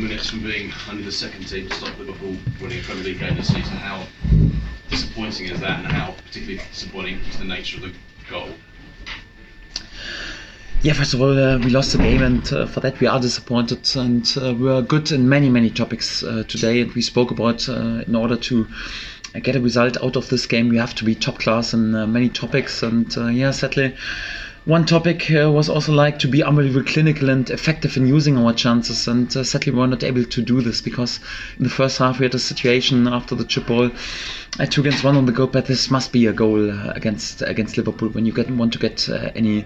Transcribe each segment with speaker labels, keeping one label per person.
Speaker 1: minutes from being only the second team to stop Liverpool winning a Premier League game this season. How disappointing is that, and how particularly disappointing is the nature of the goal?
Speaker 2: Yeah, first of all, uh, we lost the game, and uh, for that we are disappointed. And uh, we are good in many, many topics uh, today. And we spoke about uh, in order to get a result out of this game, we have to be top class in uh, many topics. And yeah, sadly, one topic uh, was also like to be unbelievably clinical and effective in using our chances. And uh, sadly, we were not able to do this because in the first half we had a situation after the chip ball two against one on the goal. But this must be a goal uh, against against Liverpool when you get want to get uh, any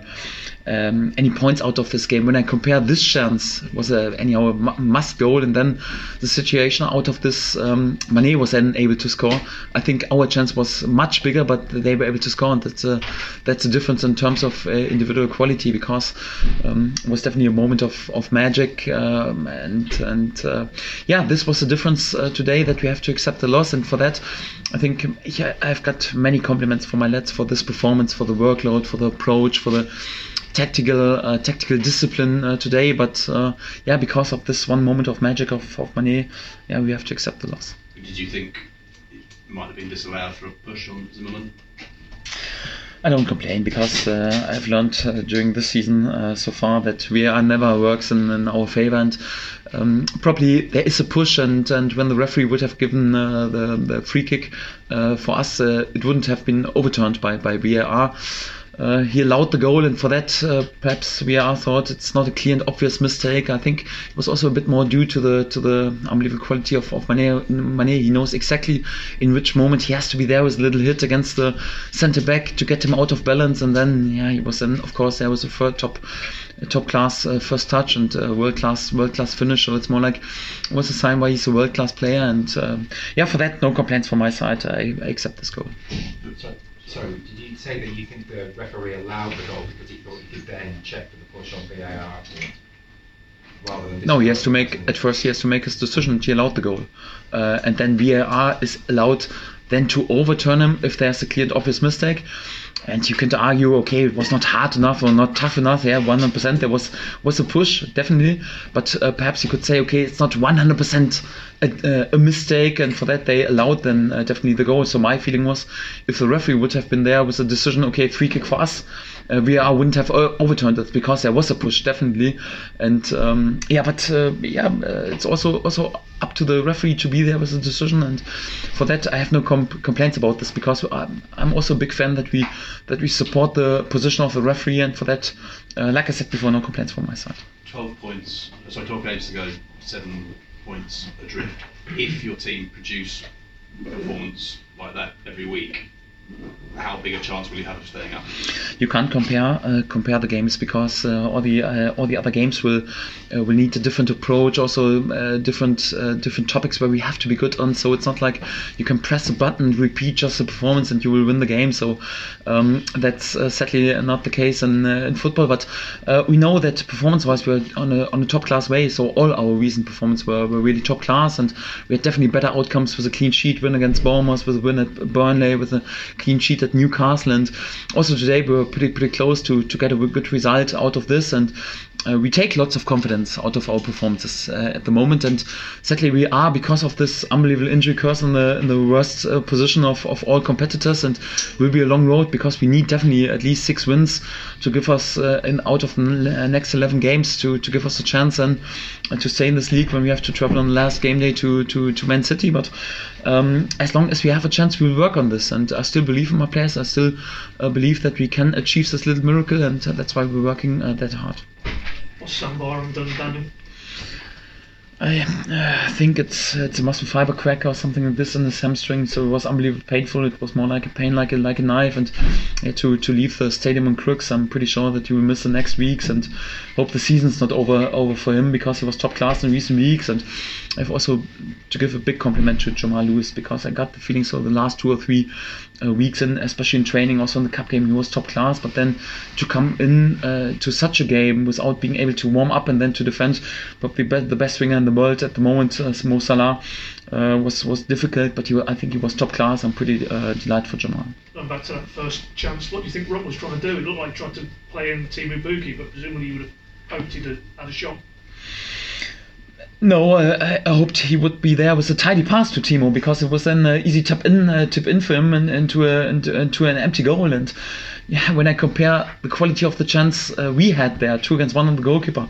Speaker 2: um, any points out of this game. When I compare this chance was a anyhow a must goal, and then the situation out of this um, Mane was then able to score. I think our chance was much bigger, but they were able to score, and that's a that's a difference in terms of uh, individual quality because um, it was definitely a moment of, of magic, um, and and uh, yeah, this was the difference uh, today that we have to accept the loss, and for that, I think yeah, I've got many compliments for my lads for this performance, for the workload, for the approach, for the tactical uh, tactical discipline uh, today. But uh, yeah, because of this one moment of magic of, of yeah, we have to accept the loss.
Speaker 1: Did you think it might have been disallowed for a push on Zimmermann?
Speaker 2: I don't complain because uh, I've learned uh, during this season uh, so far that we are never works in, in our favor and um, probably there is a push and, and when the referee would have given the, the free kick for us it wouldn't have been overturned by, by VAR uh, he allowed the goal, and for that, uh, perhaps are thought it's not a clear and obvious mistake. I think it was also a bit more due to the to the unbelievable quality of, of Mane. Mane. He knows exactly in which moment he has to be there with a little hit against the centre back to get him out of balance, and then yeah, he was then of course there was a third top top class uh, first touch and uh, world class world class finish. So it's more like it was a sign why he's a world class player, and um, yeah, for that no complaints from my side. I, I accept this goal.
Speaker 3: Sorry, did you say that you think the referee allowed the goal because he thought he could then check for the push on VAR Rather than
Speaker 2: no, he has to make at first he has to make his decision. He allowed the goal, uh, and then VAR is allowed then to overturn him if there's a clear and obvious mistake. And you can argue, okay, it was not hard enough or not tough enough. Yeah, 100% there was was a push, definitely. But uh, perhaps you could say, okay, it's not 100% a, a, mistake, and for that they allowed then uh, definitely the goal. So my feeling was, if the referee would have been there with a decision, okay, free kick for us, uh, wouldn't have uh, overturned it because there was a push, definitely. And um, yeah, but uh, yeah, uh, it's also also up to the referee to be there with the decision. And for that, I have no comp- complaints about this because I'm, I'm, also a big fan that we that we support the position of the referee. And for that, uh, like I said before, no complaints from my side.
Speaker 1: Twelve points. Sorry, twelve games to go. Seven points adrift. If your team produce performance like that every week, how big a chance will you have of staying up?
Speaker 2: You can't compare uh, compare the games because uh, all the uh, all the other games will uh, will need a different approach, also uh, different uh, different topics where we have to be good on. So it's not like you can press a button, repeat just the performance, and you will win the game. So um, that's sadly not the case in in football. But we know that performance-wise we're on a on a top class way. So all our recent performance were, were really top class, and we had definitely better outcomes with a clean sheet win against Bournemouth, with a win at Burnley, with a clean sheet at Newcastle, and also today we were pretty pretty close to to get a good result out of this, and uh, we take lots of confidence out of our performances uh, at the moment, and sadly we are because of this unbelievable injury curse in the in the worst uh, position of, of all competitors, and will be a long road because we need definitely at least six wins to give us uh, in out of the next 11 games to, to give us a chance and, and to stay in this league when we have to travel on the last game day to to, to Man City, but. Um, as long as we have a chance, we will work on this. And I still believe in my players. I still uh, believe that we can achieve this little miracle, and uh, that's why we're working that hard.
Speaker 4: What's Sam Byram done, Daniel?
Speaker 2: I uh, think it's it's a muscle fiber crack or something like this in the hamstring, so it was unbelievably painful. It was more like a pain, like a like a knife, and yeah, to to leave the stadium in crooks, I'm pretty sure that he will miss the next weeks, and hope the season's not over over for him because he was top class in recent weeks. And I've also to give a big compliment to Jamal Lewis because I got the feeling so the last two or three uh, weeks, and especially in training, also in the cup game, he was top class. But then to come in uh, to such a game without being able to warm up and then to defend, probably the best winger the world at the moment, uh, Mo Salah, uh, was was difficult. But he, I think he was top class. I'm pretty uh, delighted for Jamal.
Speaker 4: Going back to that first chance, what do you think Rupp was trying to do? It looked like he tried to play in team Teemu Pukki, but presumably you would have hoped he'd have had a shot
Speaker 2: No, uh, I, hoped he would be there with a tidy pass to Teemu because it was then uh, easy tap in, uh, tip in for him and into a an empty goal. And yeah, when I compare the quality of the chance uh, we had there, two against one on the goalkeeper,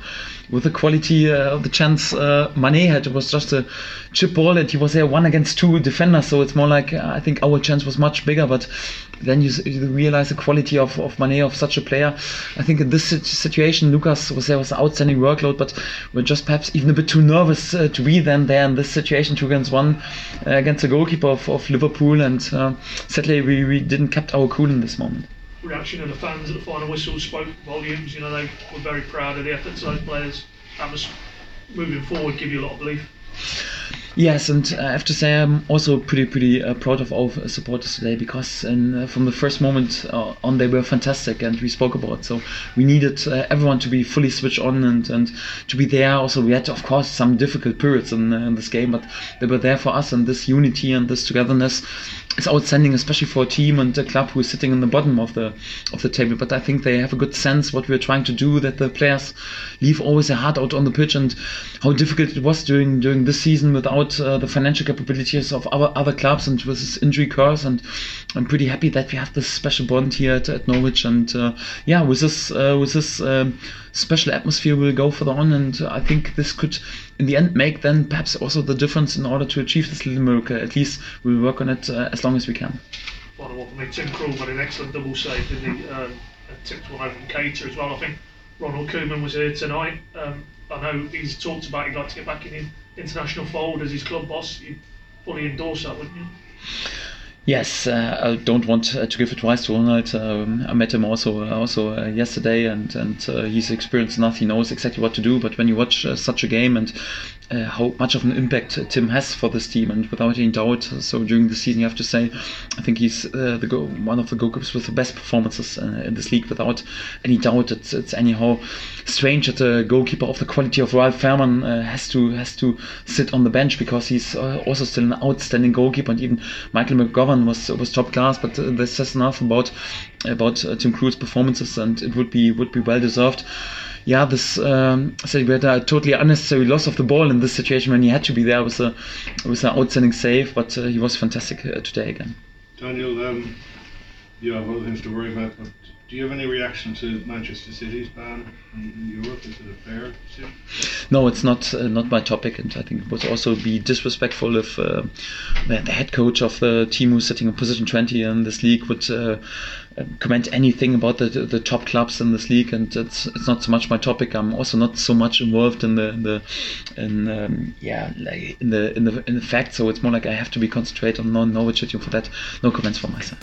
Speaker 2: with the quality uh, of the chance uh, Mane had, it was just a chip ball, and he was there one against two defenders. So it's more like uh, I think our chance was much bigger, but then you, you realize the quality of, of Mane of such a player. I think in this situation, Lukas was there with an outstanding workload, but we're just perhaps even a bit too nervous uh, to be then there in this situation, two against one uh, against the goalkeeper of, of Liverpool, and uh, sadly we, we didn't kept our cool in this moment.
Speaker 4: Reaction of the fans at the final whistle spoke volumes. You know, they were very proud of the efforts of those players. That must, moving forward, give you a lot of belief.
Speaker 2: Yes, and uh, I have to say I'm also pretty pretty uh, proud of our supporters today because uh, from the first moment uh, on they were fantastic and we spoke about so we needed uh, everyone to be fully switched on and, and to be there. Also we had of course some difficult periods in, uh, in this game, but they were there for us and this unity and this togetherness is outstanding, especially for a team and a club who is sitting in the bottom of the of the table. But I think they have a good sense what we're trying to do. That the players leave always their heart out on the pitch and how difficult it was during during this season without uh, the financial capabilities of other other clubs and with this injury curse. And I'm pretty happy that we have this special bond here at, at Norwich. And uh, yeah, with this uh, with this. Um, special atmosphere we'll go further on and I think this could in the end make then perhaps also the difference in order to achieve this little miracle at least we'll work on it uh, as long as we can
Speaker 4: Final one for me. Tim Krul made an excellent double save, didn't he? Tipped one over Keita as well. I think Ronald Koeman was here tonight. Um, I know he's talked about he'd like to get back in the international fold as his club boss. you'd fully endorse that, wouldn't you?
Speaker 2: Yes, uh, I don't want uh, to give advice to Ronald. Um, I met him also uh, also uh, yesterday, and and uh, he's experienced enough. He knows exactly what to do. But when you watch uh, such a game and how much of an impact Tim has for this team, and without any doubt, so during the season, you have to say, I think he's the go- one of the goalkeepers with the best performances in this league, without any doubt. It's it's anyhow strange that the goalkeeper of the quality of Ralf Fährmann has to has to sit on the bench because he's also still an outstanding goalkeeper, and even Michael McGovern was was top class. But uh, this says enough about about uh, Tim Krul's performances, and it would be would be well deserved. Yeah, this um, we had a totally unnecessary loss of the ball in this situation when he had to be there with a with an outstanding save, but uh, he was fantastic uh, today again.
Speaker 5: Daniel, um, you have other things to worry about, but do you have any reaction to Manchester City's ban in, Europe? Is it a fair decision?
Speaker 2: No, it's not uh, not my topic, and I think it would also be disrespectful if uh, the, head coach of the team who's sitting in position 20 in this league would uh, comment anything about the, the top clubs in this league, and it's it's not so much my topic. I'm also not so much involved in the in the in um, yeah like in the in the in the facts, so it's more like I have to be concentrated on non Norwich for that. No comments from my side.